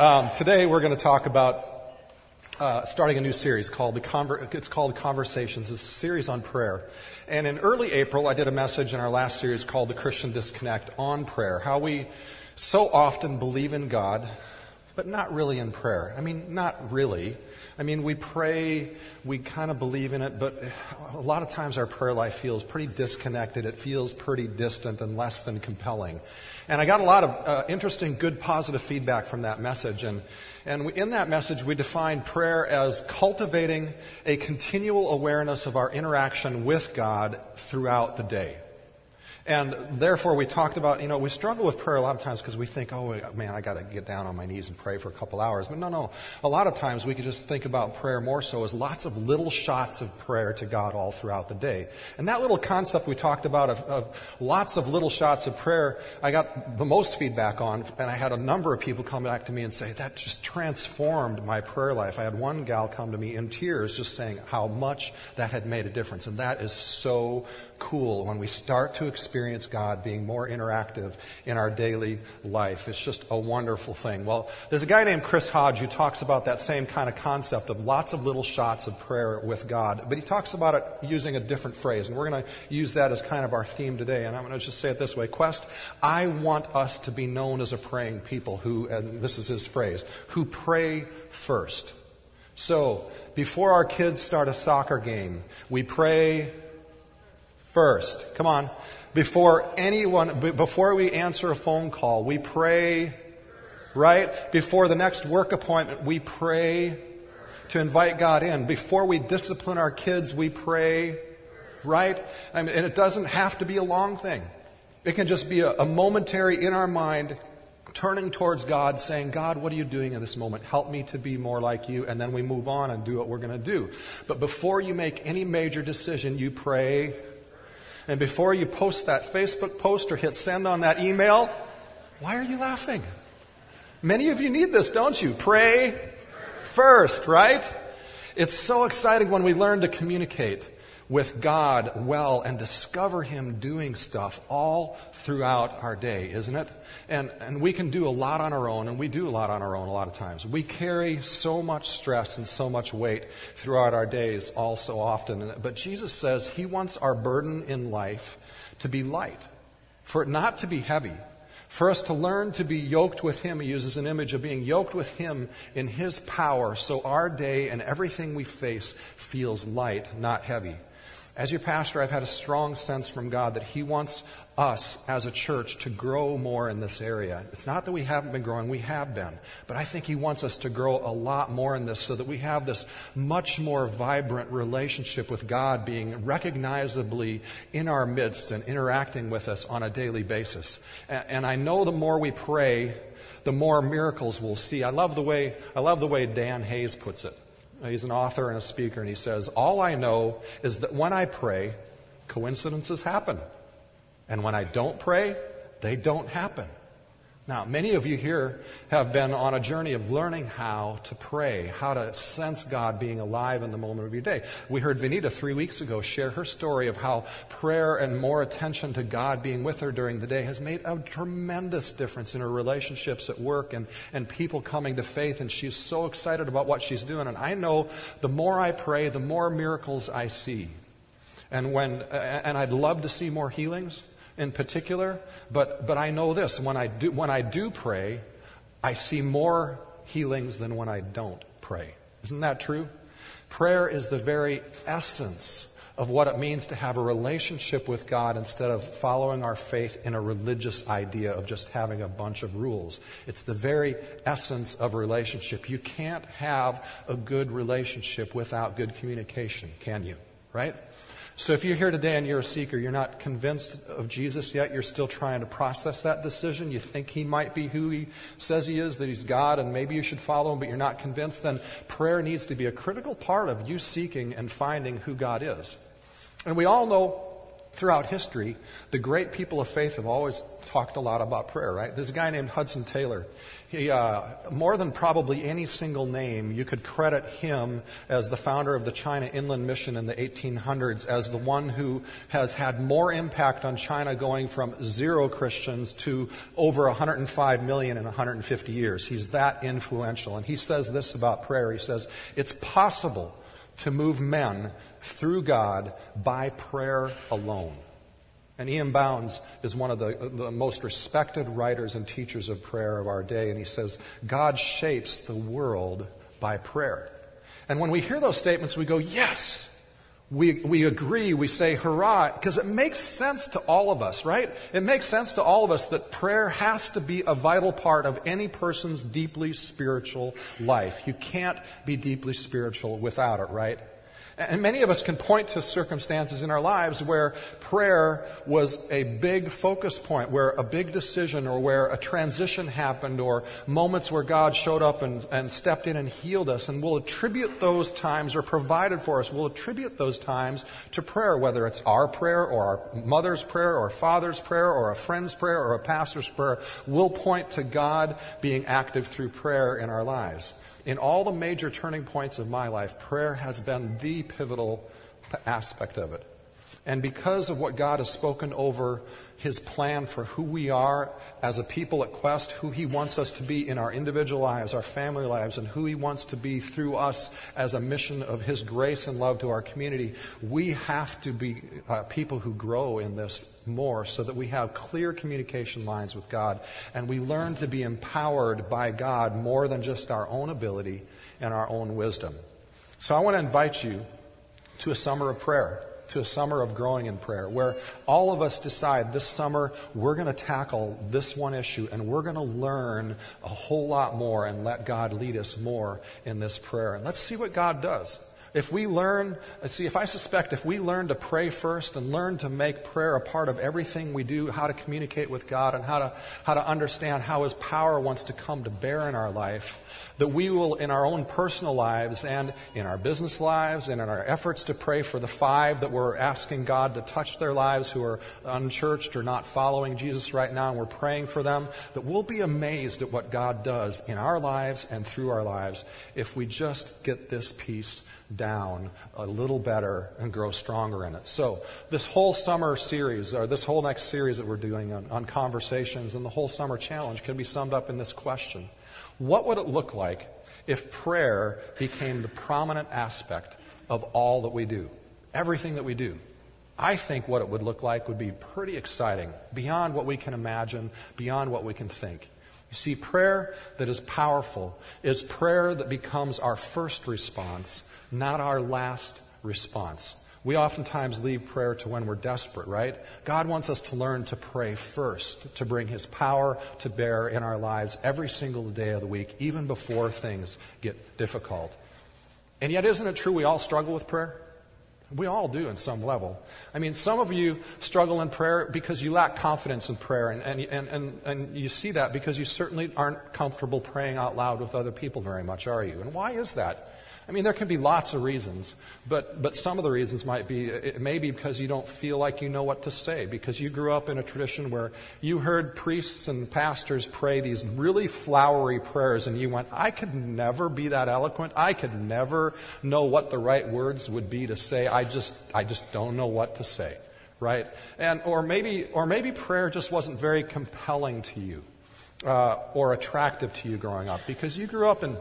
Um, today we're going to talk about uh, starting a new series called the Conver- it's called Conversations. It's a series on prayer. And in early April, I did a message in our last series called The Christian Disconnect on prayer. How we so often believe in God, but not really in prayer. I mean, not really. I mean, we pray, we kind of believe in it, but a lot of times our prayer life feels pretty disconnected. It feels pretty distant and less than compelling. And I got a lot of uh, interesting, good, positive feedback from that message. And, and we, in that message, we defined prayer as cultivating a continual awareness of our interaction with God throughout the day. And therefore, we talked about, you know, we struggle with prayer a lot of times because we think, oh, man, I got to get down on my knees and pray for a couple hours. But no, no. A lot of times we could just think about prayer more so as lots of little shots of prayer to God all throughout the day. And that little concept we talked about of, of lots of little shots of prayer, I got the most feedback on. And I had a number of people come back to me and say, that just transformed my prayer life. I had one gal come to me in tears just saying how much that had made a difference. And that is so cool when we start to experience God being more interactive in our daily life. It's just a wonderful thing. Well, there's a guy named Chris Hodge who talks about that same kind of concept of lots of little shots of prayer with God, but he talks about it using a different phrase, and we're going to use that as kind of our theme today. And I'm going to just say it this way. Quest, I want us to be known as a praying people who, and this is his phrase, who pray first. So, before our kids start a soccer game, we pray first. Come on. Before anyone, before we answer a phone call, we pray, right? Before the next work appointment, we pray to invite God in. Before we discipline our kids, we pray, right? and it doesn't have to be a long thing. It can just be a, a momentary in our mind turning towards God, saying, God, what are you doing in this moment? Help me to be more like you. And then we move on and do what we're going to do. But before you make any major decision, you pray and before you post that Facebook post or hit send on that email, why are you laughing? Many of you need this, don't you? Pray first, right? It's so exciting when we learn to communicate with God well and discover Him doing stuff all throughout our day, isn't it? And, and we can do a lot on our own, and we do a lot on our own a lot of times. We carry so much stress and so much weight throughout our days all so often. But Jesus says He wants our burden in life to be light, for it not to be heavy. For us to learn to be yoked with Him, He uses an image of being yoked with Him in His power so our day and everything we face feels light, not heavy. As your pastor, I've had a strong sense from God that He wants us as a church to grow more in this area. It's not that we haven't been growing, we have been. But I think He wants us to grow a lot more in this so that we have this much more vibrant relationship with God being recognizably in our midst and interacting with us on a daily basis. And I know the more we pray, the more miracles we'll see. I love the way, I love the way Dan Hayes puts it. He's an author and a speaker, and he says, All I know is that when I pray, coincidences happen. And when I don't pray, they don't happen. Now, many of you here have been on a journey of learning how to pray, how to sense God being alive in the moment of your day. We heard Vanita three weeks ago share her story of how prayer and more attention to God being with her during the day has made a tremendous difference in her relationships at work and, and people coming to faith. And she's so excited about what she's doing. And I know the more I pray, the more miracles I see. And when, and I'd love to see more healings in particular, but, but I know this. When I, do, when I do pray, I see more healings than when I don't pray. Isn't that true? Prayer is the very essence of what it means to have a relationship with God instead of following our faith in a religious idea of just having a bunch of rules. It's the very essence of relationship. You can't have a good relationship without good communication, can you? Right? So if you're here today and you're a seeker, you're not convinced of Jesus yet, you're still trying to process that decision, you think he might be who he says he is, that he's God, and maybe you should follow him, but you're not convinced, then prayer needs to be a critical part of you seeking and finding who God is. And we all know throughout history, the great people of faith have always talked a lot about prayer, right? There's a guy named Hudson Taylor. He, uh, more than probably any single name, you could credit him as the founder of the China Inland Mission in the 1800s as the one who has had more impact on China going from zero Christians to over 105 million in 150 years. He's that influential. And he says this about prayer. He says, it's possible to move men through God by prayer alone. And E.M. Bounds is one of the, the, most respected writers and teachers of prayer of our day, and he says, God shapes the world by prayer. And when we hear those statements, we go, yes. We, we agree, we say hurrah, because it makes sense to all of us, right? It makes sense to all of us that prayer has to be a vital part of any person's deeply spiritual life. You can't be deeply spiritual without it, right? And many of us can point to circumstances in our lives where prayer was a big focus point, where a big decision or where a transition happened or moments where God showed up and, and stepped in and healed us. And we'll attribute those times or provided for us, we'll attribute those times to prayer, whether it's our prayer or our mother's prayer or father's prayer or a friend's prayer or a pastor's prayer. We'll point to God being active through prayer in our lives. In all the major turning points of my life, prayer has been the pivotal aspect of it. And because of what God has spoken over his plan for who we are as a people at Quest, who he wants us to be in our individual lives, our family lives, and who he wants to be through us as a mission of his grace and love to our community, we have to be uh, people who grow in this more so that we have clear communication lines with God and we learn to be empowered by God more than just our own ability and our own wisdom. So I want to invite you to a summer of prayer to a summer of growing in prayer where all of us decide this summer we're going to tackle this one issue and we're going to learn a whole lot more and let God lead us more in this prayer. And let's see what God does. If we learn, see, if I suspect if we learn to pray first and learn to make prayer a part of everything we do, how to communicate with God and how to, how to understand how His power wants to come to bear in our life, that we will, in our own personal lives and in our business lives and in our efforts to pray for the five that we're asking God to touch their lives who are unchurched or not following Jesus right now, and we're praying for them, that we'll be amazed at what God does in our lives and through our lives if we just get this piece down a little better and grow stronger in it. So, this whole summer series, or this whole next series that we're doing on, on, conversations and the whole summer challenge can be summed up in this question What would it look like if prayer became the prominent aspect of all that we do? Everything that we do. I think what it would look like would be pretty exciting, beyond what we can imagine, beyond what we can think. You see, prayer that is powerful is prayer that becomes our first response not our last response. We oftentimes leave prayer to when we're desperate, right? God wants us to learn to pray first, to bring His power to bear in our lives every single day of the week, even before things get difficult. And yet, isn't it true we all struggle with prayer? We all do in some level. I mean, some of you struggle in prayer because you lack confidence in prayer, and, and, and, and, and you see that because you certainly aren't comfortable praying out loud with other people very much, are you? And why is that? I mean, there can be lots of reasons, but, but some of the reasons might be, it may be because you don't feel like you know what to say, because you grew up in a tradition where you heard priests and pastors pray these really flowery prayers and you went, I could never be that eloquent. I could never know what the right words would be to say. I just, I just don't know what to say. Right? And, or maybe, or maybe prayer just wasn't very compelling to you, uh, or attractive to you growing up because you grew up in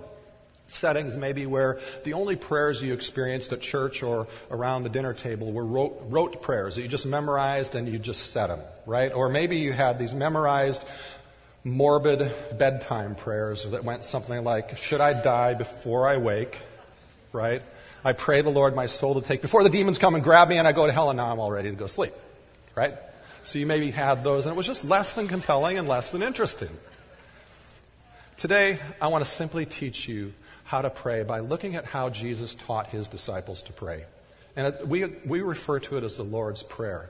settings maybe where the only prayers you experienced at church or around the dinner table were rote, rote, prayers that you just memorized and you just said them, right? Or maybe you had these memorized morbid bedtime prayers that went something like, should I die before I wake, right? I pray the Lord my soul to take before the demons come and grab me and I go to hell and now I'm all ready to go sleep, right? So you maybe had those and it was just less than compelling and less than interesting. Today, I want to simply teach you how to pray by looking at how Jesus taught his disciples to pray. And it, we, we refer to it as the Lord's Prayer.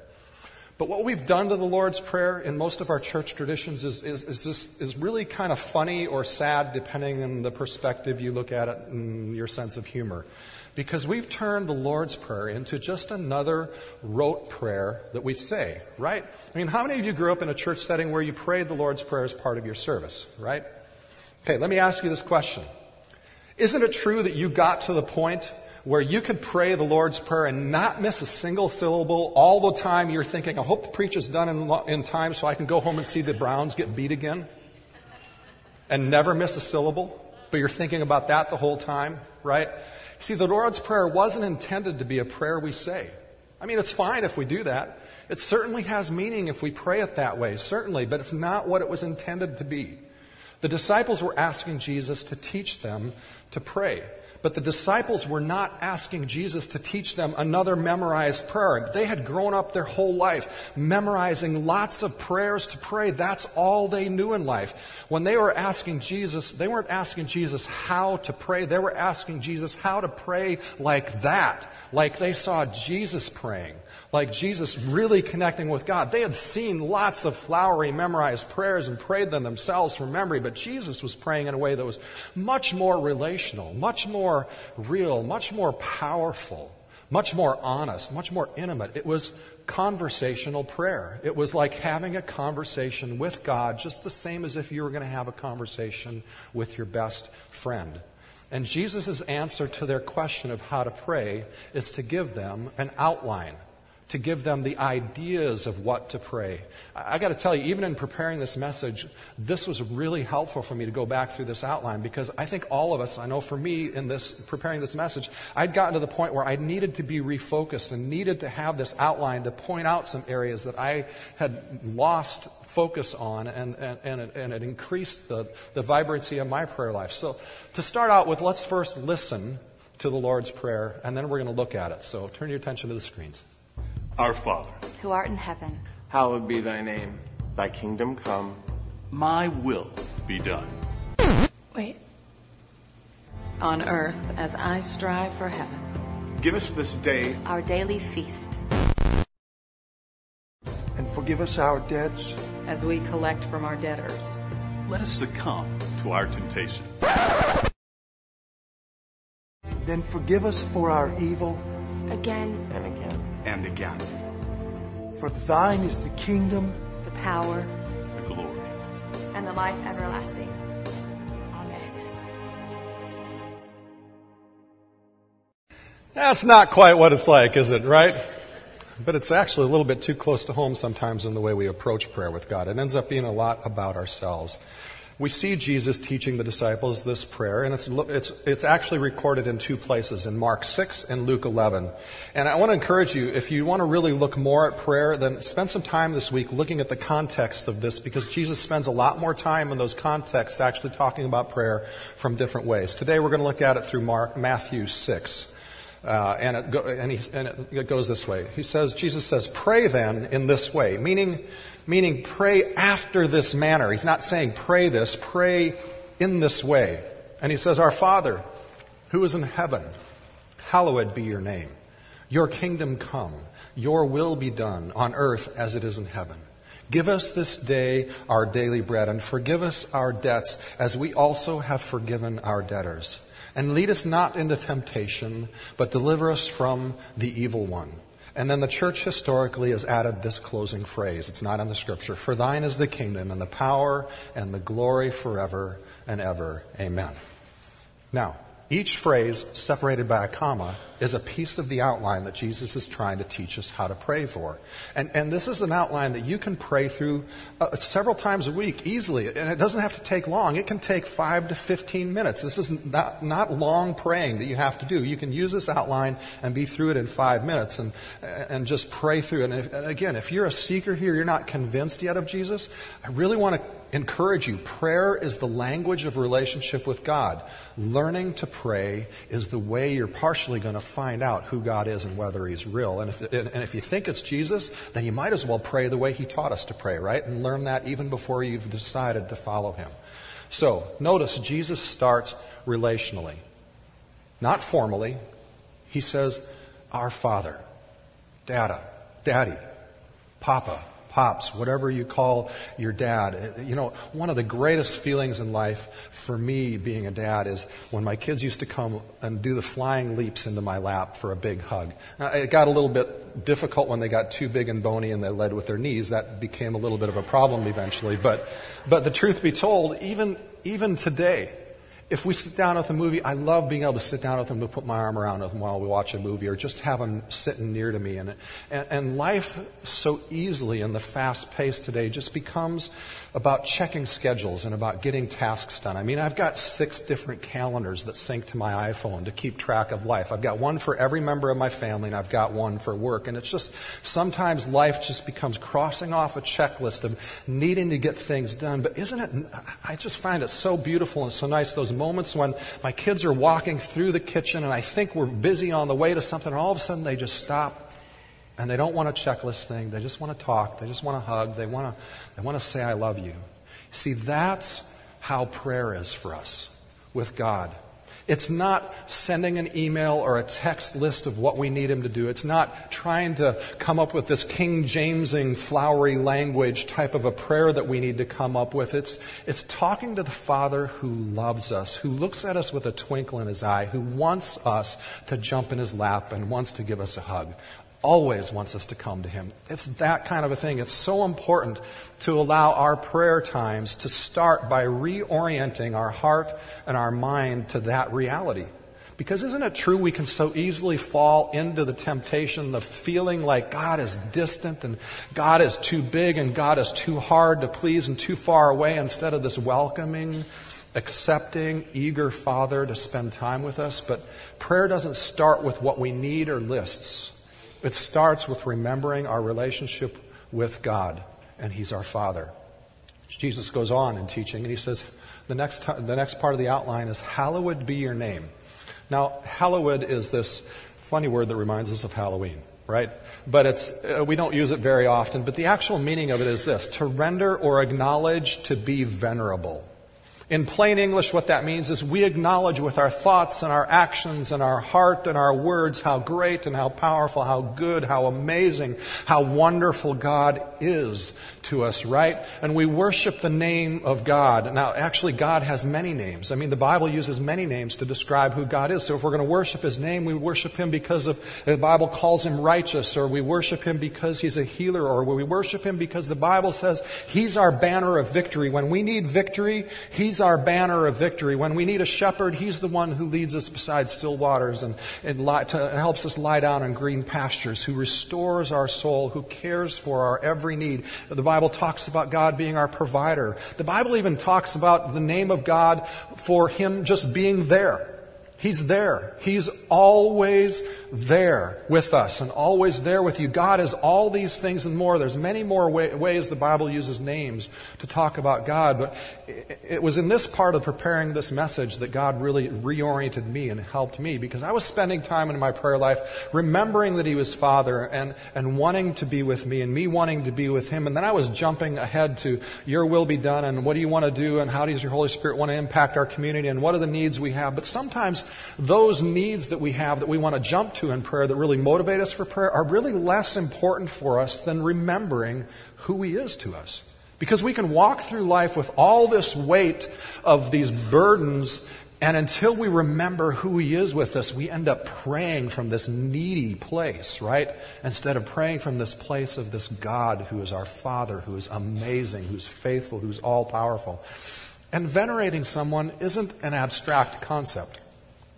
But what we've done to the Lord's Prayer in most of our church traditions is, is, is, this, is really kind of funny or sad, depending on the perspective you look at it and your sense of humor. Because we've turned the Lord's Prayer into just another rote prayer that we say, right? I mean, how many of you grew up in a church setting where you prayed the Lord's Prayer as part of your service, right? Okay, let me ask you this question. Isn't it true that you got to the point where you could pray the Lord's Prayer and not miss a single syllable all the time you're thinking, I hope the preach is done in, in time so I can go home and see the Browns get beat again? And never miss a syllable? But you're thinking about that the whole time, right? See, the Lord's Prayer wasn't intended to be a prayer we say. I mean, it's fine if we do that. It certainly has meaning if we pray it that way, certainly, but it's not what it was intended to be. The disciples were asking Jesus to teach them to pray. But the disciples were not asking Jesus to teach them another memorized prayer. They had grown up their whole life memorizing lots of prayers to pray. That's all they knew in life. When they were asking Jesus, they weren't asking Jesus how to pray. They were asking Jesus how to pray like that. Like they saw Jesus praying like Jesus really connecting with God. They had seen lots of flowery memorized prayers and prayed them themselves from memory, but Jesus was praying in a way that was much more relational, much more real, much more powerful, much more honest, much more intimate. It was conversational prayer. It was like having a conversation with God, just the same as if you were going to have a conversation with your best friend. And Jesus' answer to their question of how to pray is to give them an outline to give them the ideas of what to pray. I, got to tell you, even in preparing this message, this was really helpful for me to go back through this outline because I think all of us, I know for me in this, preparing this message, I'd gotten to the point where I needed to be refocused and needed to have this outline to point out some areas that I had lost focus on and, and, and, it, and it increased the, the vibrancy of my prayer life. So to start out with, let's first listen to the Lord's Prayer and then we're going to look at it. So turn your attention to the screens. Our Father, who art in heaven, hallowed be thy name. Thy kingdom come. My will be done. Wait. On earth as I strive for heaven. Give us this day our daily feast. And forgive us our debts as we collect from our debtors. Let us succumb to our temptation. Then forgive us for our evil again and again and again. For thine is the kingdom, the power, the glory, and the life everlasting. Amen. That's not quite what it's like, is it, right? But it's actually a little bit too close to home sometimes in the way we approach prayer with God. It ends up being a lot about ourselves we see Jesus teaching the disciples this prayer, and it's, it's, it's actually recorded in two places, in Mark 6 and Luke 11. And I want to encourage you, if you want to really look more at prayer, then spend some time this week looking at the context of this, because Jesus spends a lot more time in those contexts actually talking about prayer from different ways. Today we're going to look at it through Mark, Matthew 6. Uh, and, it go, and, he, and it goes this way. He says, Jesus says, pray then in this way, meaning meaning pray after this manner. He's not saying pray this, pray in this way. And he says, Our Father, who is in heaven, hallowed be your name. Your kingdom come. Your will be done on earth as it is in heaven. Give us this day our daily bread and forgive us our debts as we also have forgiven our debtors. And lead us not into temptation, but deliver us from the evil one. And then the church historically has added this closing phrase. It's not in the scripture. For thine is the kingdom and the power and the glory forever and ever. Amen. Now, each phrase, separated by a comma, is a piece of the outline that Jesus is trying to teach us how to pray for. And, and this is an outline that you can pray through uh, several times a week easily. And it doesn't have to take long. It can take five to 15 minutes. This is not, not long praying that you have to do. You can use this outline and be through it in five minutes and, and just pray through it. And, if, and again, if you're a seeker here, you're not convinced yet of Jesus, I really want to encourage you. Prayer is the language of relationship with God. Learning to pray is the way you're partially going to find out who God is and whether He's real. And if, and if you think it's Jesus, then you might as well pray the way He taught us to pray, right? And learn that even before you've decided to follow Him. So, notice Jesus starts relationally. Not formally. He says, our Father, Dada, Daddy, Papa, Pops, whatever you call your dad. You know, one of the greatest feelings in life for me being a dad is when my kids used to come and do the flying leaps into my lap for a big hug. Now, it got a little bit difficult when they got too big and bony and they led with their knees. That became a little bit of a problem eventually. But, but the truth be told, even, even today, if we sit down with a movie, I love being able to sit down with them to put my arm around them while we watch a movie or just have them sitting near to me. And, and, and life so easily in the fast pace today just becomes about checking schedules and about getting tasks done. I mean, I've got six different calendars that sync to my iPhone to keep track of life. I've got one for every member of my family and I've got one for work. And it's just, sometimes life just becomes crossing off a checklist of needing to get things done. But isn't it, I just find it so beautiful and so nice those moments when my kids are walking through the kitchen and I think we're busy on the way to something and all of a sudden they just stop and they don't want a checklist thing. They just want to talk. They just want to hug. They want to, they want to say, I love you. See, that's how prayer is for us with God. It's not sending an email or a text list of what we need him to do. It's not trying to come up with this King Jamesing flowery language type of a prayer that we need to come up with. It's, it's talking to the Father who loves us, who looks at us with a twinkle in his eye, who wants us to jump in his lap and wants to give us a hug always wants us to come to Him. It's that kind of a thing. It's so important to allow our prayer times to start by reorienting our heart and our mind to that reality. Because isn't it true we can so easily fall into the temptation of feeling like God is distant and God is too big and God is too hard to please and too far away instead of this welcoming, accepting, eager Father to spend time with us? But prayer doesn't start with what we need or lists. It starts with remembering our relationship with God, and He's our Father. Jesus goes on in teaching, and He says, the next, the next part of the outline is, Hallowed be your name. Now, hallowed is this funny word that reminds us of Halloween, right? But it's, uh, we don't use it very often, but the actual meaning of it is this, to render or acknowledge to be venerable. In plain English, what that means is we acknowledge with our thoughts and our actions and our heart and our words how great and how powerful, how good, how amazing, how wonderful God is to us, right? And we worship the name of God. Now, actually, God has many names. I mean, the Bible uses many names to describe who God is. So if we're going to worship His name, we worship Him because of, the Bible calls Him righteous, or we worship Him because He's a healer, or we worship Him because the Bible says He's our banner of victory. When we need victory, He's our banner of victory. When we need a shepherd, He's the one who leads us beside still waters and, and to, helps us lie down in green pastures, who restores our soul, who cares for our every need. The Bible talks about God being our provider. The Bible even talks about the name of God for Him just being there. He's there. He's always there with us and always there with you. God is all these things and more. There's many more way, ways the Bible uses names to talk about God, but it was in this part of preparing this message that God really reoriented me and helped me because I was spending time in my prayer life remembering that He was Father and, and wanting to be with me and me wanting to be with Him. And then I was jumping ahead to your will be done and what do you want to do and how does your Holy Spirit want to impact our community and what are the needs we have. But sometimes those needs that we have that we want to jump to in prayer that really motivate us for prayer are really less important for us than remembering who He is to us. Because we can walk through life with all this weight of these burdens, and until we remember who He is with us, we end up praying from this needy place, right? Instead of praying from this place of this God who is our Father, who is amazing, who's faithful, who's all powerful. And venerating someone isn't an abstract concept.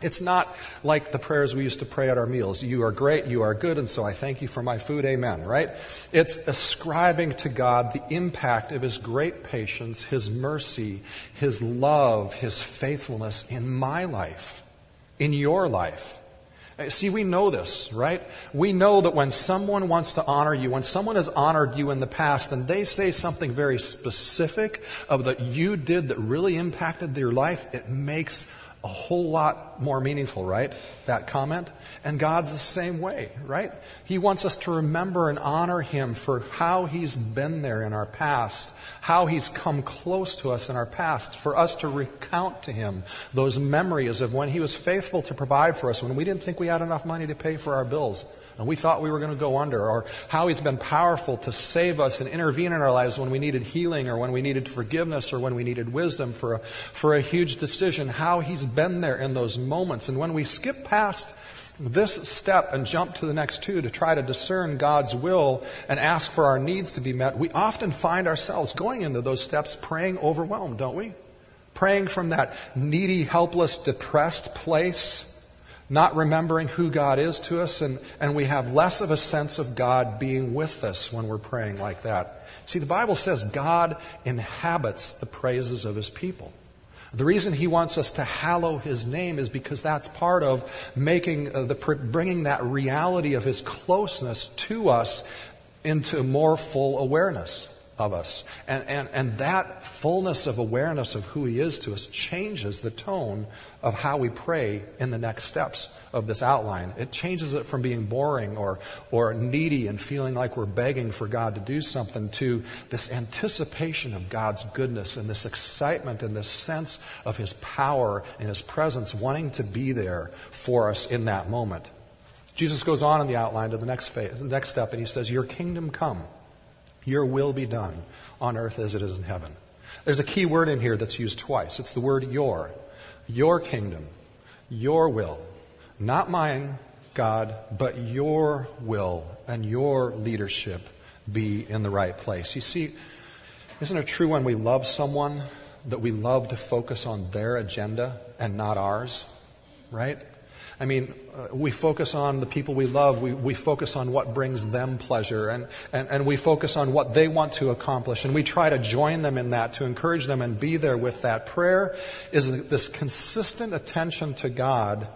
It's not like the prayers we used to pray at our meals. You are great, you are good, and so I thank you for my food, amen, right? It's ascribing to God the impact of His great patience, His mercy, His love, His faithfulness in my life, in your life. Uh, see, we know this, right? We know that when someone wants to honor you, when someone has honored you in the past and they say something very specific of that you did that really impacted their life, it makes a whole lot more meaningful, right? That comment. And God's the same way, right? He wants us to remember and honor Him for how He's been there in our past, how He's come close to us in our past, for us to recount to Him those memories of when He was faithful to provide for us when we didn't think we had enough money to pay for our bills and we thought we were going to go under, or how He's been powerful to save us and intervene in our lives when we needed healing, or when we needed forgiveness, or when we needed wisdom for a, for a huge decision, how He's been there in those moments. And when we skip past this step and jump to the next two to try to discern God's will and ask for our needs to be met, we often find ourselves going into those steps praying overwhelmed, don't we? Praying from that needy, helpless, depressed place not remembering who God is to us, and, and we have less of a sense of God being with us when we're praying like that. See, the Bible says God inhabits the praises of His people. The reason He wants us to hallow His name is because that's part of making uh, the, bringing that reality of His closeness to us into more full awareness of us. And, and, and that fullness of awareness of who He is to us changes the tone of how we pray in the next steps of this outline. It changes it from being boring or, or needy and feeling like we're begging for God to do something to this anticipation of God's goodness and this excitement and this sense of His power and His presence wanting to be there for us in that moment. Jesus goes on in the outline to the next phase, the next step, and he says, Your kingdom come. Your will be done on earth as it is in heaven. There's a key word in here that's used twice. It's the word your. Your kingdom. Your will. Not mine, God, but your will and your leadership be in the right place. You see, isn't it true when we love someone that we love to focus on their agenda and not ours? Right? I mean, uh, we focus on the people we love. We, we focus on what brings them pleasure and, and, and we focus on what they want to accomplish. And we try to join them in that, to encourage them and be there with that. Prayer is this consistent attention to God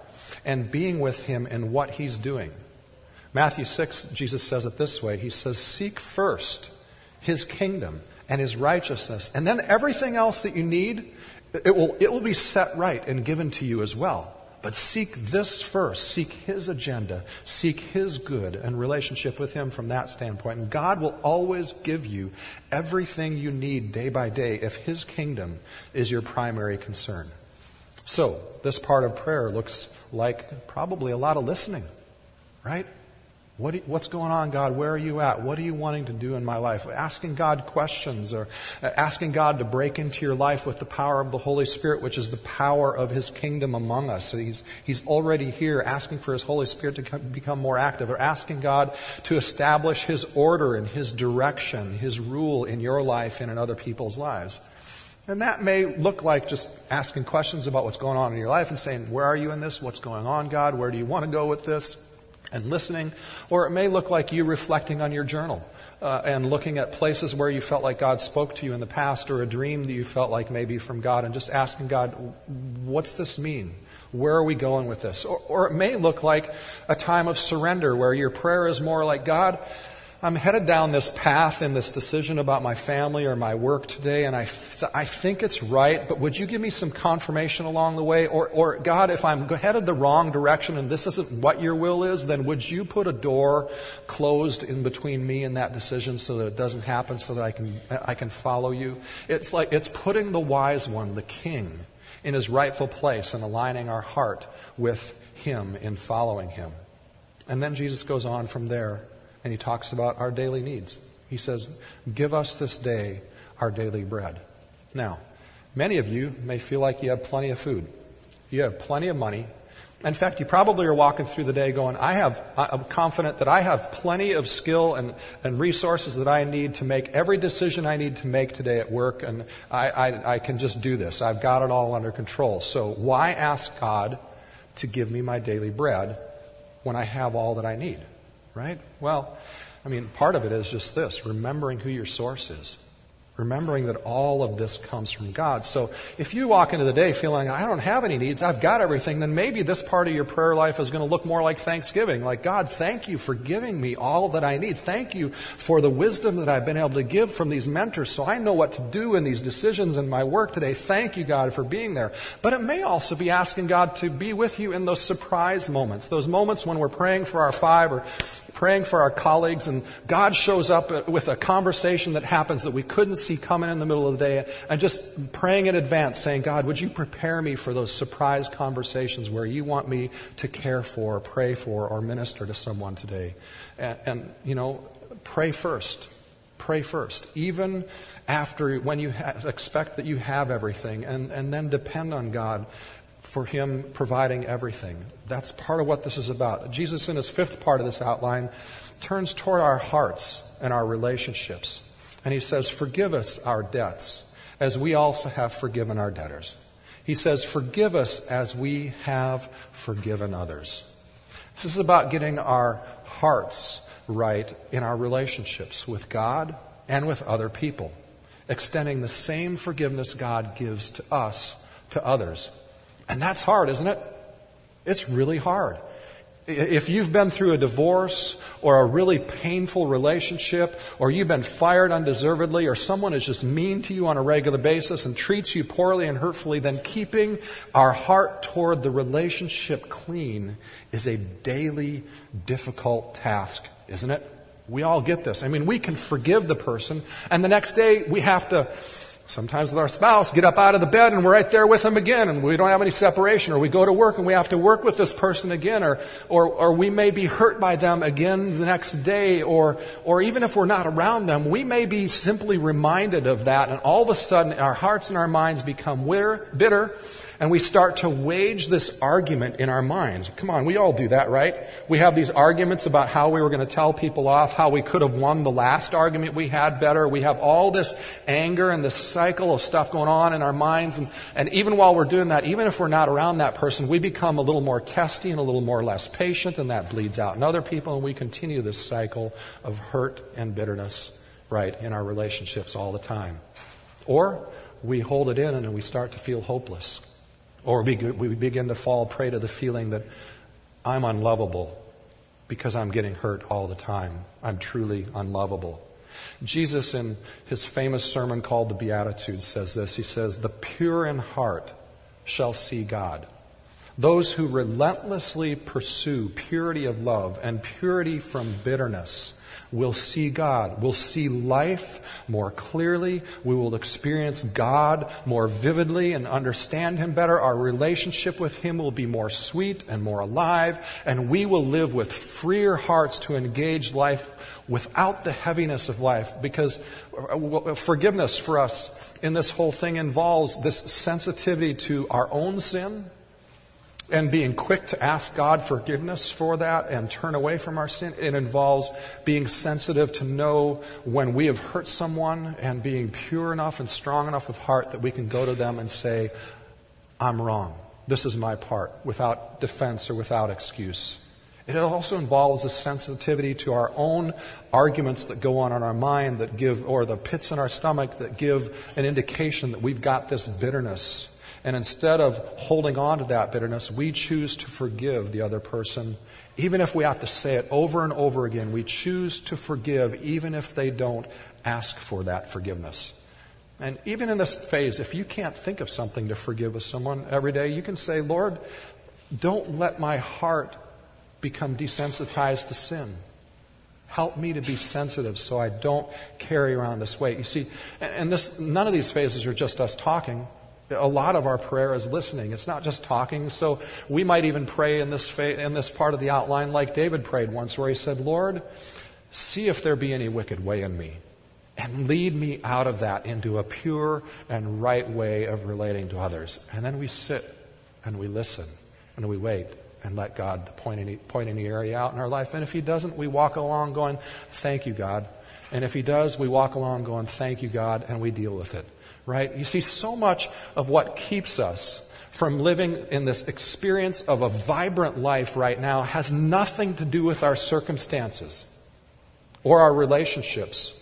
and being with Him in what He's doing. Matthew 6, Jesus says it this way. He says, seek first His kingdom and His righteousness. And then everything else that you need, it will, it will be set right and given to you as well. But seek this first. Seek His agenda. Seek His good and relationship with Him from that standpoint. And God will always give you everything you need day by day if His kingdom is your primary concern. So, this part of prayer looks like probably a lot of listening, right? What what's going on, God? Where are you at? What are you wanting to do in my life? Asking God questions or uh, asking God to break into your life with the power of the Holy Spirit, which is the power of His kingdom among us. So he's, he's already here asking for His Holy Spirit to become more active or asking God to establish His order and His direction, His rule in your life and in other people's lives. And that may look like just asking questions about what's going on in your life and saying, where are you in this? What's going on, God? Where do you want to go with this? And listening, or it may look like you reflecting on your journal uh, and looking at places where you felt like God spoke to you in the past, or a dream that you felt like maybe from God, and just asking God, what's this mean? Where are we going with this? Or, or it may look like a time of surrender where your prayer is more like, God, I'm headed down this path in this decision about my family or my work today, and I, th- I think it's right, but would you give me some confirmation along the way? Or, or, God, if I'm headed the wrong direction and this isn't what your will is, then would you put a door closed in between me and that decision so that it doesn't happen so that I can, I can follow you? It's like, it's putting the wise one, the king, in his rightful place and aligning our heart with him in following him. And then Jesus goes on from there and he talks about our daily needs. He says, Give us this day our daily bread. Now, many of you may feel like you have plenty of food. You have plenty of money. In fact, you probably are walking through the day going, I have, I'm confident that I have plenty of skill and, and resources that I need to make every decision I need to make today at work, and I, I, I can just do this. I've got it all under control. So why ask God to give me my daily bread when I have all that I need? Right? Well, I mean, part of it is just this remembering who your source is. remembering that all of this comes from God. So if you walk into the day feeling, I don't have any needs, I've got everything, then maybe this part of your prayer life is going to look more like thanksgiving. Like, God, thank you for giving me all that I need. Thank you for the wisdom that I've been able to give from these mentors so I know what to do in these decisions in my work today. Thank you, God, for being there. But it may also be asking God to be with you in those surprise moments, those moments when we're praying for our five or praying for our colleagues, and God shows up with a conversation that happens that we couldn't see coming in the middle of the day, and just praying in advance, saying, God, would you prepare me for those surprise conversations where you want me to care for, pray for, or minister to someone today? And, and you know, pray first. Pray first. Even after, when you ha- expect that you have everything, and, and then depend on God for Him providing everything. That's part of what this is about. Jesus, in his fifth part of this outline, turns toward our hearts and our relationships. And he says, Forgive us our debts, as we also have forgiven our debtors. He says, Forgive us as we have forgiven others. This is about getting our hearts right in our relationships with God and with other people, extending the same forgiveness God gives to us to others. And that's hard, isn't it? It's really hard. If you've been through a divorce or a really painful relationship or you've been fired undeservedly or someone is just mean to you on a regular basis and treats you poorly and hurtfully, then keeping our heart toward the relationship clean is a daily difficult task, isn't it? We all get this. I mean, we can forgive the person and the next day we have to Sometimes with our spouse, get up out of the bed and we're right there with them again and we don't have any separation or we go to work and we have to work with this person again or, or, or we may be hurt by them again the next day or, or even if we're not around them, we may be simply reminded of that and all of a sudden our hearts and our minds become bitter and we start to wage this argument in our minds. Come on, we all do that, right? We have these arguments about how we were going to tell people off, how we could have won the last argument we had better. We have all this anger and this cycle of stuff going on in our minds. And, and even while we're doing that, even if we're not around that person, we become a little more testy and a little more less patient, and that bleeds out in other people, and we continue this cycle of hurt and bitterness, right, in our relationships all the time. Or we hold it in and we start to feel hopeless. Or we, we begin to fall prey to the feeling that I'm unlovable because I'm getting hurt all the time. I'm truly unlovable. Jesus, in his famous sermon called the Beatitudes, says this. He says, The pure in heart shall see God. Those who relentlessly pursue purity of love and purity from bitterness We'll see God. We'll see life more clearly. We will experience God more vividly and understand Him better. Our relationship with Him will be more sweet and more alive, and we will live with freer hearts to engage life without the heaviness of life because uh, uh, forgiveness for us in this whole thing involves this sensitivity to our own sin and being quick to ask God forgiveness for that and turn away from our sin. It involves being sensitive to know when we have hurt someone and being pure enough and strong enough of heart that we can go to them and say, I'm wrong. This is my part without defense or without excuse. It also involves a sensitivity to our own arguments that go on in our mind that give, or the pits in our stomach that give an indication that we've got this bitterness and instead of holding on to that bitterness, we choose to forgive the other person. Even if we have to say it over and over again, we choose to forgive even if they don't ask for that forgiveness. And even in this phase, if you can't think of something to forgive with someone every day, you can say, Lord, don't let my heart become desensitized to sin. Help me to be sensitive so I don't carry around this weight. You see, and this, none of these phases are just us talking. A lot of our prayer is listening. It's not just talking. So we might even pray in this, fa- in this part of the outline like David prayed once where he said, Lord, see if there be any wicked way in me and lead me out of that into a pure and right way of relating to others. And then we sit and we listen and we wait and let God point any, point any area out in our life. And if He doesn't, we walk along going, thank you, God. And if He does, we walk along going, thank you, God, and we deal with it right? You see, so much of what keeps us from living in this experience of a vibrant life right now has nothing to do with our circumstances or our relationships.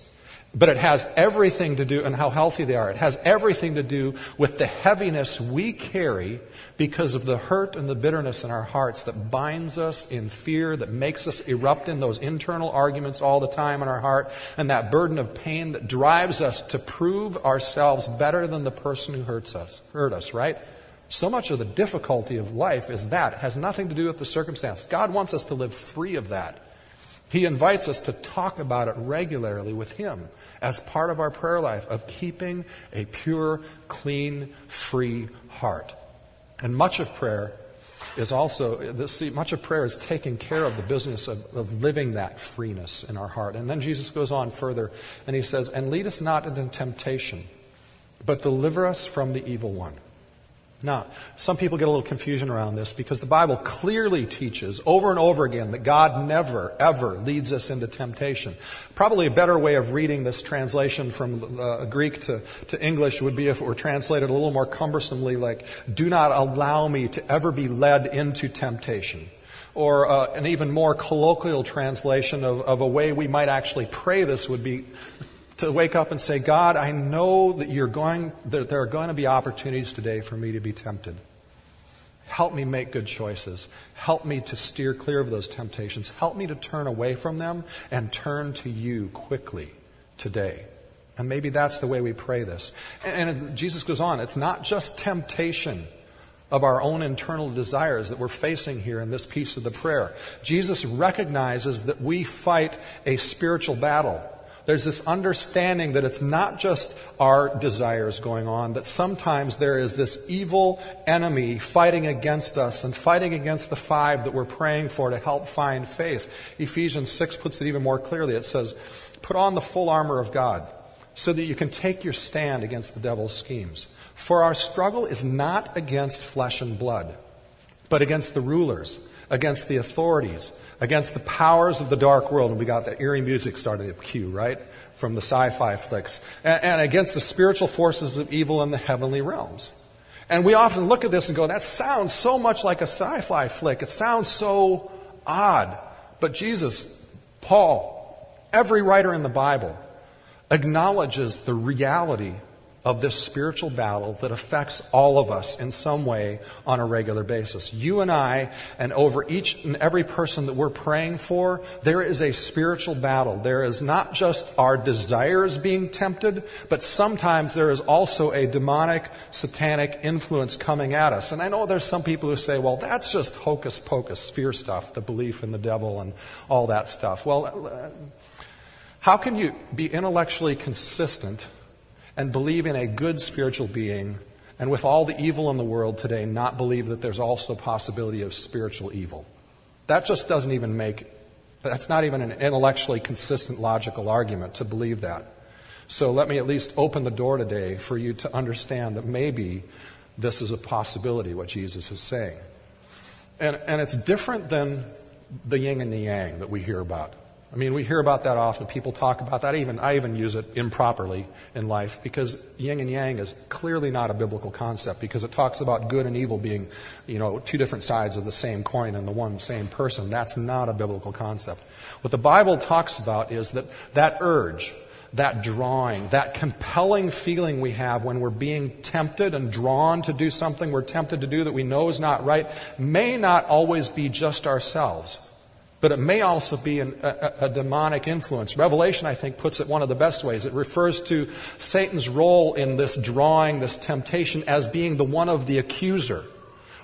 But it has everything to do, and how healthy they are, it has everything to do with the heaviness we carry because of the hurt and the bitterness in our hearts that binds us in fear, that makes us erupt in those internal arguments all the time in our heart, and that burden of pain that drives us to prove ourselves better than the person who hurts us, hurt us, right? So much of the difficulty of life is that. It has nothing to do with the circumstance. God wants us to live free of that. He invites us to talk about it regularly with Him as part of our prayer life of keeping a pure, clean, free heart. And much of prayer is also, see, much of prayer is taking care of the business of, of living that freeness in our heart. And then Jesus goes on further and He says, And lead us not into temptation, but deliver us from the evil one. Now, some people get a little confusion around this because the Bible clearly teaches over and over again that God never, ever leads us into temptation. Probably a better way of reading this translation from uh, Greek to, to English would be if it were translated a little more cumbersomely like, do not allow me to ever be led into temptation. Or uh, an even more colloquial translation of, of a way we might actually pray this would be, to wake up and say, God, I know that you're going, that there are going to be opportunities today for me to be tempted. Help me make good choices. Help me to steer clear of those temptations. Help me to turn away from them and turn to you quickly today. And maybe that's the way we pray this. And, and Jesus goes on, it's not just temptation of our own internal desires that we're facing here in this piece of the prayer. Jesus recognizes that we fight a spiritual battle. There's this understanding that it's not just our desires going on, that sometimes there is this evil enemy fighting against us and fighting against the five that we're praying for to help find faith. Ephesians 6 puts it even more clearly. It says, Put on the full armor of God so that you can take your stand against the devil's schemes. For our struggle is not against flesh and blood, but against the rulers, against the authorities against the powers of the dark world. And we got that eerie music starting at cue, right? From the sci-fi flicks. And, and against the spiritual forces of evil in the heavenly realms. And we often look at this and go, that sounds so much like a sci-fi flick. It sounds so odd. But Jesus, Paul, every writer in the Bible acknowledges the reality of this spiritual battle that affects all of us in some way on a regular basis. You and I, and over each and every person that we're praying for, there is a spiritual battle. There is not just our desires being tempted, but sometimes there is also a demonic, satanic influence coming at us. And I know there's some people who say, well, that's just hocus pocus, fear stuff, the belief in the devil and all that stuff. Well, uh, how can you be intellectually consistent and believe in a good spiritual being, and with all the evil in the world today, not believe that there's also possibility of spiritual evil. That just doesn't even make, that's not even an intellectually consistent logical argument to believe that. So let me at least open the door today for you to understand that maybe this is a possibility, what Jesus is saying. And, and it's different than the yin and the yang that we hear about. I mean, we hear about that often. People talk about that. Even, I even use it improperly in life because yin and yang is clearly not a biblical concept because it talks about good and evil being, you know, two different sides of the same coin and the one same person. That's not a biblical concept. What the Bible talks about is that that urge, that drawing, that compelling feeling we have when we're being tempted and drawn to do something we're tempted to do that we know is not right may not always be just ourselves but it may also be an, a, a, demonic influence. Revelation, I think, puts it one of the best ways. It refers to Satan's role in this drawing, this temptation, as being the one of the accuser,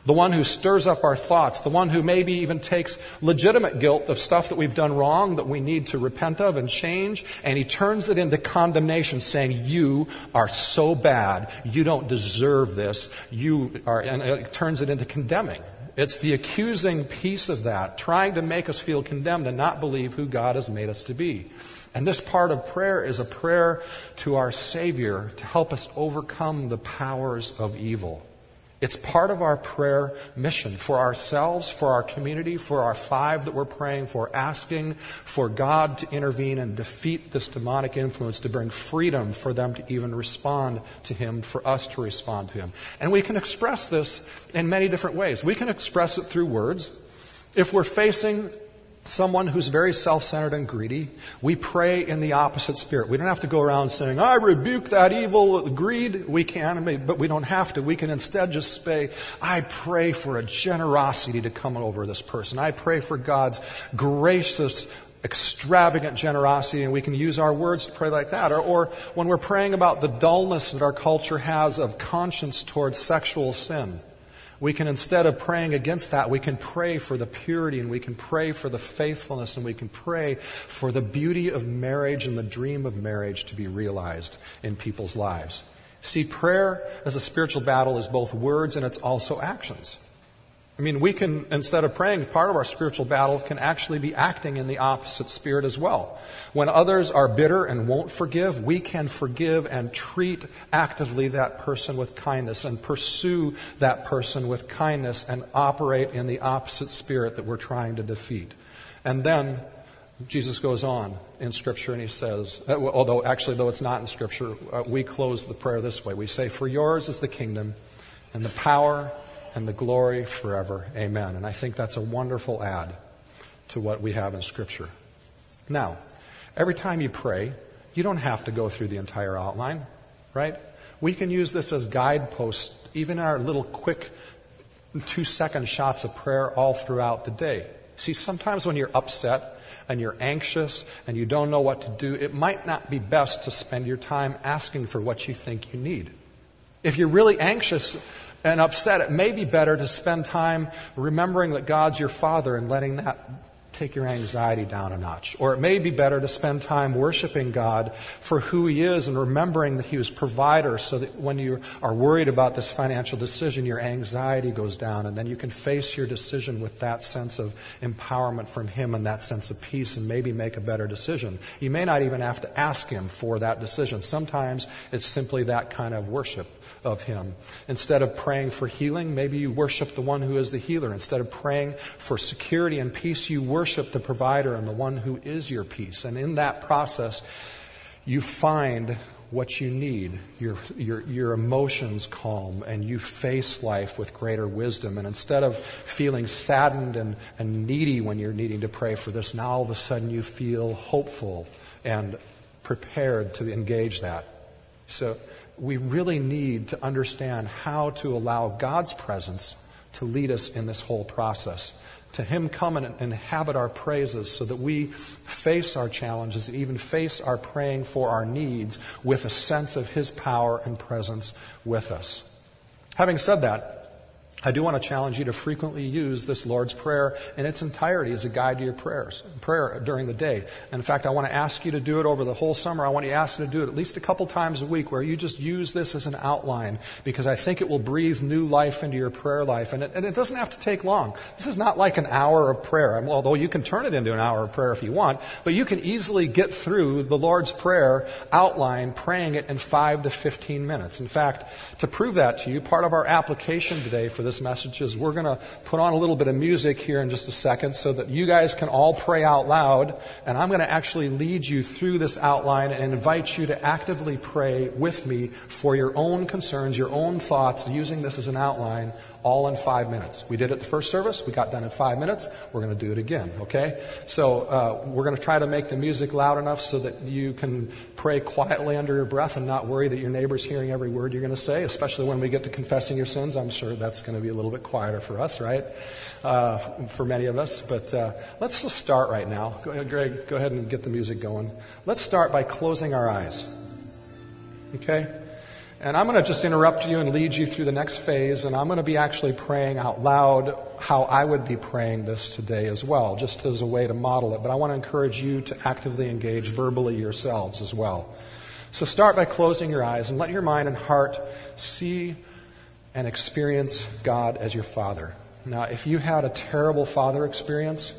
the one who stirs up our thoughts, the one who maybe even takes legitimate guilt of stuff that we've done wrong that we need to repent of and change, and he turns it into condemnation, saying, You are so bad, you don't deserve this, you are, and it turns it into condemning. It's the accusing piece of that, trying to make us feel condemned and not believe who God has made us to be. And this part of prayer is a prayer to our Savior to help us overcome the powers of evil. It's part of our prayer mission for ourselves, for our community, for our five that we're praying for, asking for God to intervene and defeat this demonic influence to bring freedom for them to even respond to Him, for us to respond to Him. And we can express this in many different ways. We can express it through words. If we're facing someone who's very self-centered and greedy, we pray in the opposite spirit. We don't have to go around saying, I rebuke that evil greed. We can, but we don't have to. We can instead just say, I pray for a generosity to come over this person. I pray for God's gracious extravagant generosity and we can use our words to pray like that. Or, or, when we're praying about the dullness that our culture has of conscience towards sexual sin, we can, instead of praying against that, we can pray for the purity and we can pray for the faithfulness and we can pray for the beauty of marriage and the dream of marriage to be realized in people's lives. See, prayer as a spiritual battle is both words and it's also actions. I mean, we can, instead of praying, part of our spiritual battle can actually be acting in the opposite spirit as well. When others are bitter and won't forgive, we can forgive and treat actively that person with kindness and pursue that person with kindness and operate in the opposite spirit that we're trying to defeat. And then Jesus goes on in Scripture and he says, uh, although actually, though it's not in Scripture, uh, we close the prayer this way. We say, For yours is the kingdom and the power and the glory forever. Amen. And I think that's a wonderful add to what we have in Scripture. Now, every time you pray, you don't have to go through the entire outline, right? We can use this as guideposts, even our little quick two second shots of prayer all throughout the day. See, sometimes when you're upset and you're anxious and you don't know what to do, it might not be best to spend your time asking for what you think you need. If you're really anxious and upset, it may be better to spend time remembering that God's your Father and letting that take your anxiety down a notch. Or it may be better to spend time worshiping God for who He is and remembering that He was provider so that when you are worried about this financial decision, your anxiety goes down and then you can face your decision with that sense of empowerment from Him and that sense of peace and maybe make a better decision. You may not even have to ask Him for that decision. Sometimes it's simply that kind of worship of Him. Instead of praying for healing, maybe you worship the one who is the healer. Instead of praying for security and peace, you worship the provider and the one who is your peace. And in that process, you find what you need. Your, your, your emotions calm and you face life with greater wisdom. And instead of feeling saddened and, and needy when you're needing to pray for this, now all of a sudden you feel hopeful and prepared to engage that. So we really need to understand how to allow God's presence to lead us in this whole process. To Him come and inhabit our praises so that we face our challenges even face our praying for our needs with a sense of His power and presence with us. Having said that, I do want to challenge you to frequently use this Lord's Prayer in its entirety as a guide to your prayers, prayer during the day. And in fact, I want to ask you to do it over the whole summer. I want to ask you to do it at least a couple times a week where you just use this as an outline because I think it will breathe new life into your prayer life. And it, and it doesn't have to take long. This is not like an hour of prayer, although you can turn it into an hour of prayer if you want, but you can easily get through the Lord's Prayer outline praying it in five to 15 minutes. In fact, to prove that to you, part of our application today for this message is we're going to put on a little bit of music here in just a second so that you guys can all pray out loud. And I'm going to actually lead you through this outline and invite you to actively pray with me for your own concerns, your own thoughts, using this as an outline all in five minutes. We did it the first service. We got done in five minutes. We're going to do it again, okay? So uh, we're going to try to make the music loud enough so that you can pray quietly under your breath and not worry that your neighbor's hearing every word you're going to say, especially when we get to confessing your sins. I'm sure that's going to be a little bit quieter for us, right? Uh, for many of us. But uh, let's just start right now. Go ahead, Greg, go ahead and get the music going. Let's start by closing our eyes. Okay? And I'm going to just interrupt you and lead you through the next phase, and I'm going to be actually praying out loud how I would be praying this today as well, just as a way to model it. But I want to encourage you to actively engage verbally yourselves as well. So start by closing your eyes and let your mind and heart see and experience God as your Father. Now, if you had a terrible father experience,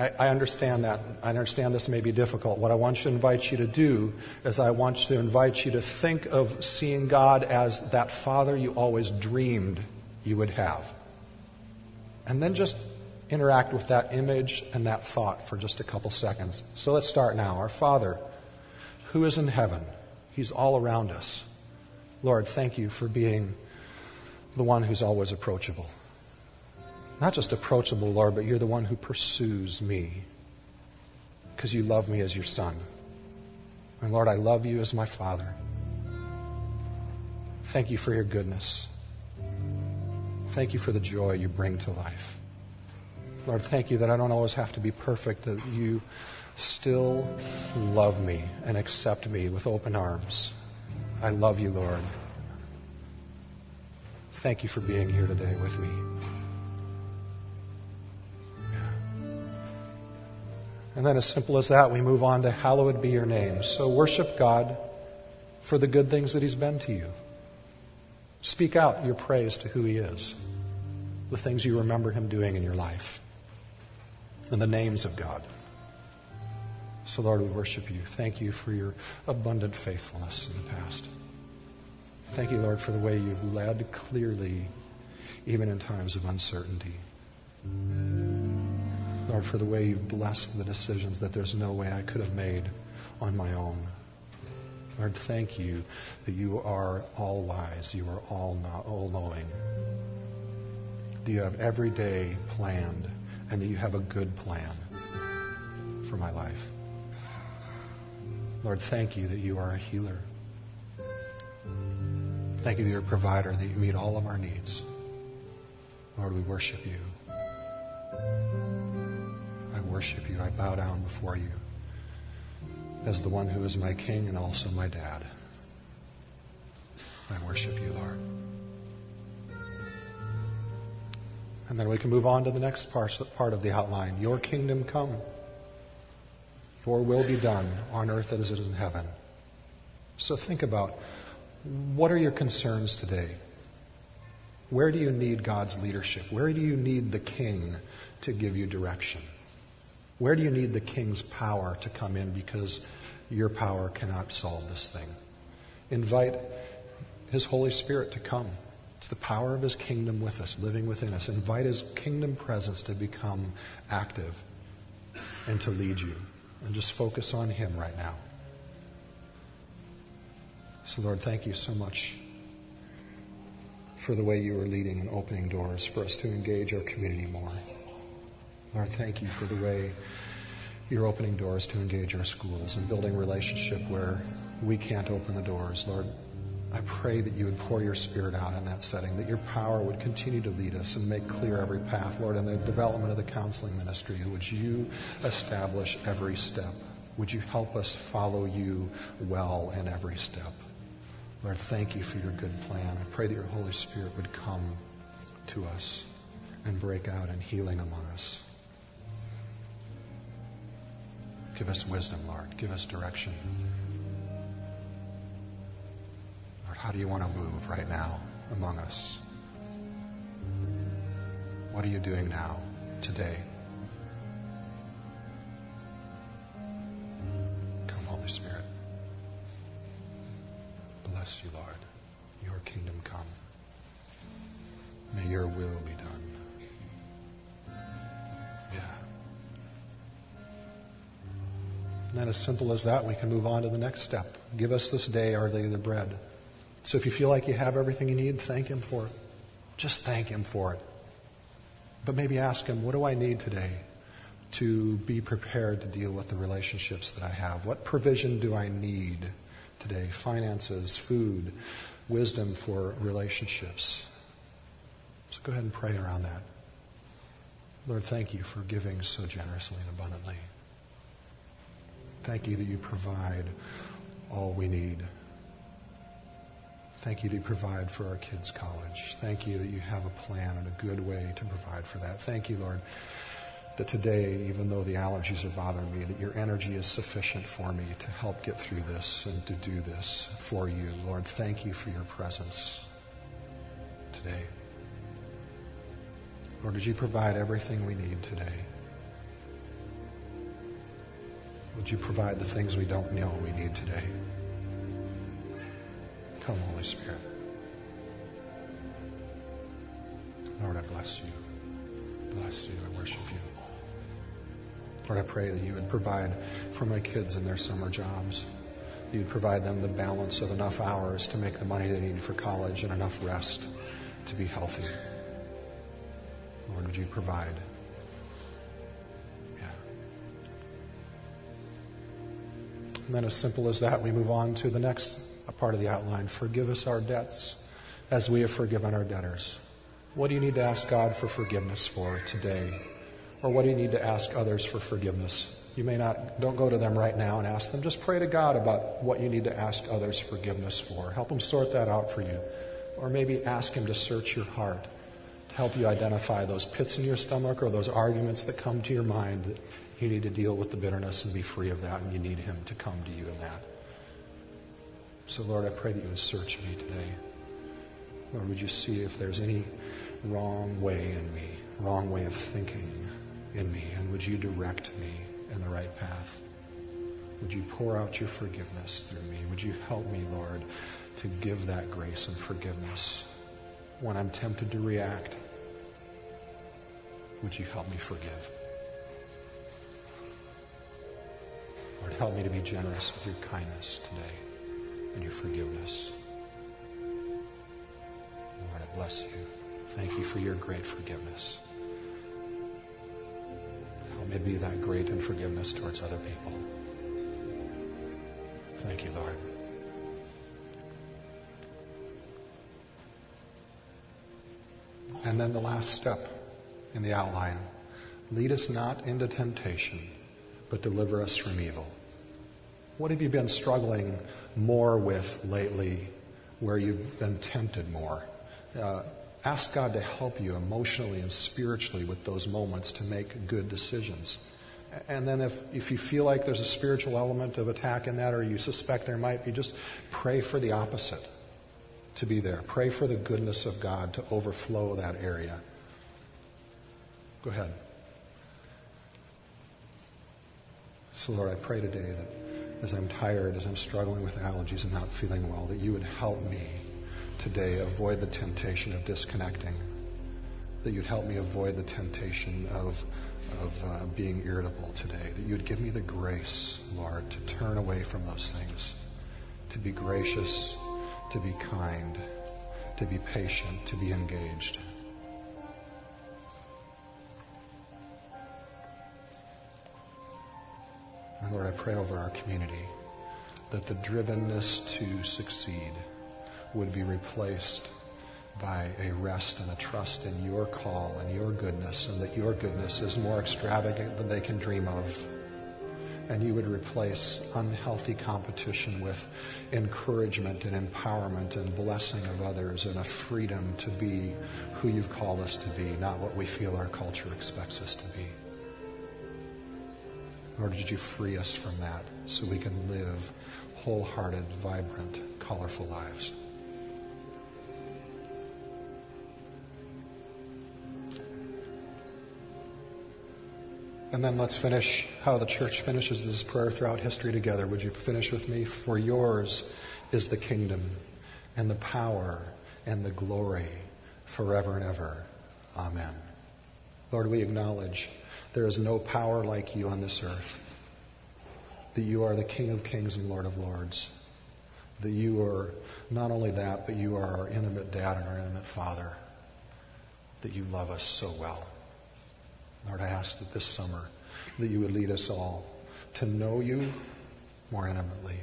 I, I understand that. I understand this may be difficult. What I want to invite you to do is I want to invite you to think of seeing God as that father you always dreamed you would have. And then just interact with that image and that thought for just a couple seconds. So let's start now. Our Father, who is in heaven, He's all around us. Lord, thank you for being the one who's always approachable. Not just approachable, Lord, but you're the one who pursues me because you love me as your son. And Lord, I love you as my father. Thank you for your goodness. Thank you for the joy you bring to life. Lord, thank you that I don't always have to be perfect, that you still love me and accept me with open arms. I love you, Lord. Thank you for being here today with me. And then, as simple as that, we move on to hallowed be your name. So, worship God for the good things that He's been to you. Speak out your praise to who He is, the things you remember Him doing in your life, and the names of God. So, Lord, we worship you. Thank you for your abundant faithfulness in the past. Thank you, Lord, for the way you've led clearly, even in times of uncertainty. Lord, for the way you've blessed the decisions that there's no way I could have made on my own. Lord, thank you that you are all wise, you are all knowing. That you have every day planned, and that you have a good plan for my life. Lord, thank you that you are a healer. Thank you that you're a provider, that you meet all of our needs. Lord, we worship you. I worship you. I bow down before you as the one who is my king and also my dad. I worship you, Lord. And then we can move on to the next part of the outline. Your kingdom come. Your will be done on earth as it is in heaven. So think about what are your concerns today? Where do you need God's leadership? Where do you need the king to give you direction? Where do you need the king's power to come in because your power cannot solve this thing? Invite his Holy Spirit to come. It's the power of his kingdom with us, living within us. Invite his kingdom presence to become active and to lead you. And just focus on him right now. So, Lord, thank you so much for the way you are leading and opening doors for us to engage our community more. Lord, thank you for the way you're opening doors to engage our schools and building relationship where we can't open the doors. Lord, I pray that you would pour your spirit out in that setting, that your power would continue to lead us and make clear every path, Lord, in the development of the counseling ministry. Would you establish every step? Would you help us follow you well in every step? Lord, thank you for your good plan. I pray that your Holy Spirit would come to us and break out in healing among us. Give us wisdom, Lord. Give us direction. Lord, how do you want to move right now among us? What are you doing now, today? Come, Holy Spirit. Bless you, Lord. Your kingdom come. May your will be done. Yeah. And then, as simple as that, we can move on to the next step. Give us this day our daily bread. So if you feel like you have everything you need, thank Him for it. Just thank Him for it. But maybe ask Him, what do I need today to be prepared to deal with the relationships that I have? What provision do I need today? Finances, food, wisdom for relationships. So go ahead and pray around that. Lord, thank you for giving so generously and abundantly. Thank you that you provide all we need. Thank you that you provide for our kids' college. Thank you that you have a plan and a good way to provide for that. Thank you, Lord, that today, even though the allergies are bothering me, that your energy is sufficient for me to help get through this and to do this for you. Lord, thank you for your presence today. Lord, did you provide everything we need today? Would you provide the things we don't know we need today? Come, Holy Spirit. Lord, I bless you. Bless you. I worship you. Lord, I pray that you would provide for my kids in their summer jobs. You'd provide them the balance of enough hours to make the money they need for college and enough rest to be healthy. Lord, would you provide? And then, as simple as that, we move on to the next part of the outline. Forgive us our debts as we have forgiven our debtors. What do you need to ask God for forgiveness for today? Or what do you need to ask others for forgiveness? You may not, don't go to them right now and ask them. Just pray to God about what you need to ask others forgiveness for. Help Him sort that out for you. Or maybe ask Him to search your heart to help you identify those pits in your stomach or those arguments that come to your mind that you need to deal with the bitterness and be free of that, and you need Him to come to you in that. So, Lord, I pray that you would search me today. Lord, would you see if there's any wrong way in me, wrong way of thinking in me, and would you direct me in the right path? Would you pour out your forgiveness through me? Would you help me, Lord, to give that grace and forgiveness when I'm tempted to react? Would you help me forgive? Lord, help me to be generous with your kindness today and your forgiveness. Lord, I bless you. Thank you for your great forgiveness. Help me be that great in forgiveness towards other people. Thank you, Lord. And then the last step in the outline lead us not into temptation, but deliver us from evil. What have you been struggling more with lately where you've been tempted more? Uh, ask God to help you emotionally and spiritually with those moments to make good decisions. And then if, if you feel like there's a spiritual element of attack in that or you suspect there might be, just pray for the opposite to be there. Pray for the goodness of God to overflow that area. Go ahead. So, Lord, I pray today that as I'm tired, as I'm struggling with allergies and not feeling well, that you would help me today avoid the temptation of disconnecting. That you'd help me avoid the temptation of, of uh, being irritable today. That you'd give me the grace, Lord, to turn away from those things, to be gracious, to be kind, to be patient, to be engaged. Lord, I pray over our community that the drivenness to succeed would be replaced by a rest and a trust in your call and your goodness, and that your goodness is more extravagant than they can dream of. And you would replace unhealthy competition with encouragement and empowerment and blessing of others and a freedom to be who you've called us to be, not what we feel our culture expects us to be. Lord, did you free us from that so we can live wholehearted, vibrant, colorful lives? And then let's finish how the church finishes this prayer throughout history together. Would you finish with me? For yours is the kingdom and the power and the glory forever and ever. Amen. Lord, we acknowledge there is no power like you on this earth. That you are the King of kings and Lord of lords. That you are not only that, but you are our intimate dad and our intimate father. That you love us so well. Lord, I ask that this summer that you would lead us all to know you more intimately,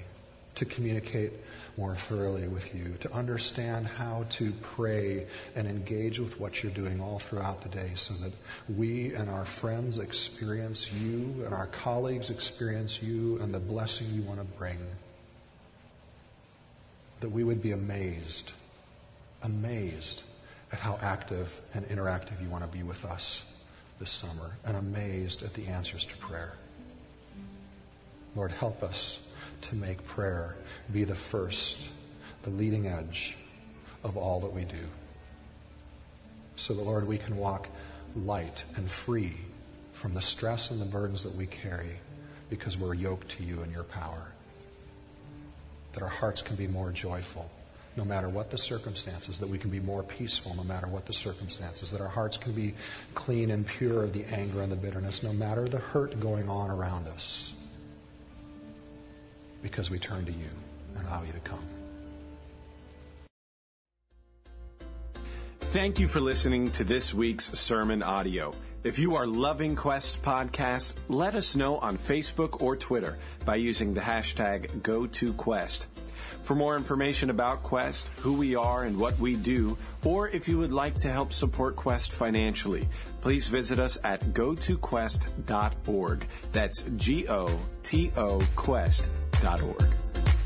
to communicate more thoroughly with you, to understand how to pray and engage with what you're doing all throughout the day so that we and our friends experience you and our colleagues experience you and the blessing you want to bring. That we would be amazed, amazed at how active and interactive you want to be with us this summer and amazed at the answers to prayer. Lord, help us to make prayer be the first, the leading edge of all that we do. So that, Lord, we can walk light and free from the stress and the burdens that we carry because we're yoked to you and your power. That our hearts can be more joyful no matter what the circumstances, that we can be more peaceful no matter what the circumstances, that our hearts can be clean and pure of the anger and the bitterness, no matter the hurt going on around us, because we turn to you and allow you to come. Thank you for listening to this week's sermon audio. If you are loving Quest Podcast, let us know on Facebook or Twitter by using the hashtag GoToQuest. For more information about Quest, who we are and what we do, or if you would like to help support Quest financially, please visit us at gotoquest.org. That's G-O-T-O Quest.org.